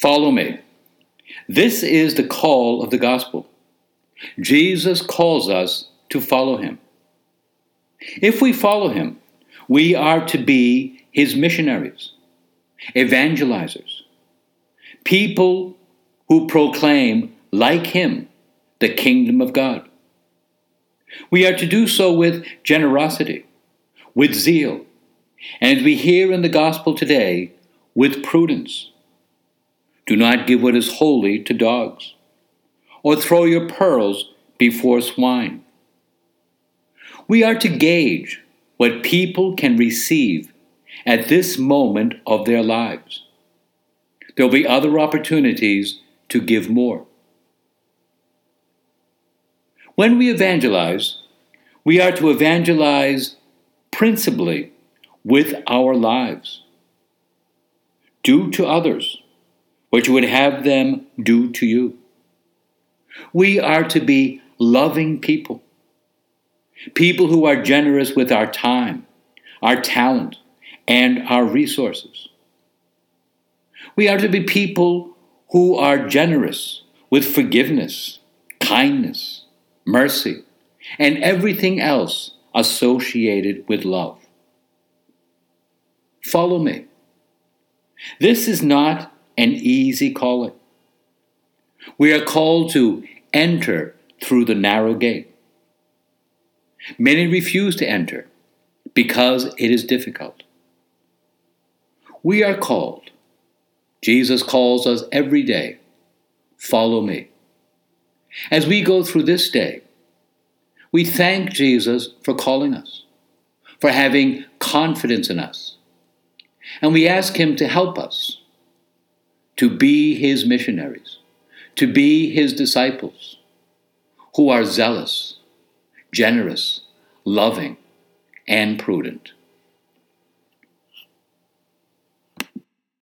Follow me. This is the call of the gospel. Jesus calls us to follow him. If we follow him, we are to be his missionaries, evangelizers, people who proclaim, like him, the kingdom of God. We are to do so with generosity, with zeal, and as we hear in the gospel today, with prudence. Do not give what is holy to dogs, or throw your pearls before swine. We are to gauge what people can receive at this moment of their lives. There will be other opportunities to give more. When we evangelize, we are to evangelize principally with our lives. Do to others what you would have them do to you. We are to be loving people, people who are generous with our time, our talent, and our resources. We are to be people who are generous with forgiveness, kindness, mercy, and everything else associated with love. Follow me. This is not an easy calling. We are called to enter through the narrow gate. Many refuse to enter because it is difficult. We are called. Jesus calls us every day follow me. As we go through this day, we thank Jesus for calling us, for having confidence in us, and we ask Him to help us to be His missionaries, to be His disciples, who are zealous, generous, loving, and prudent.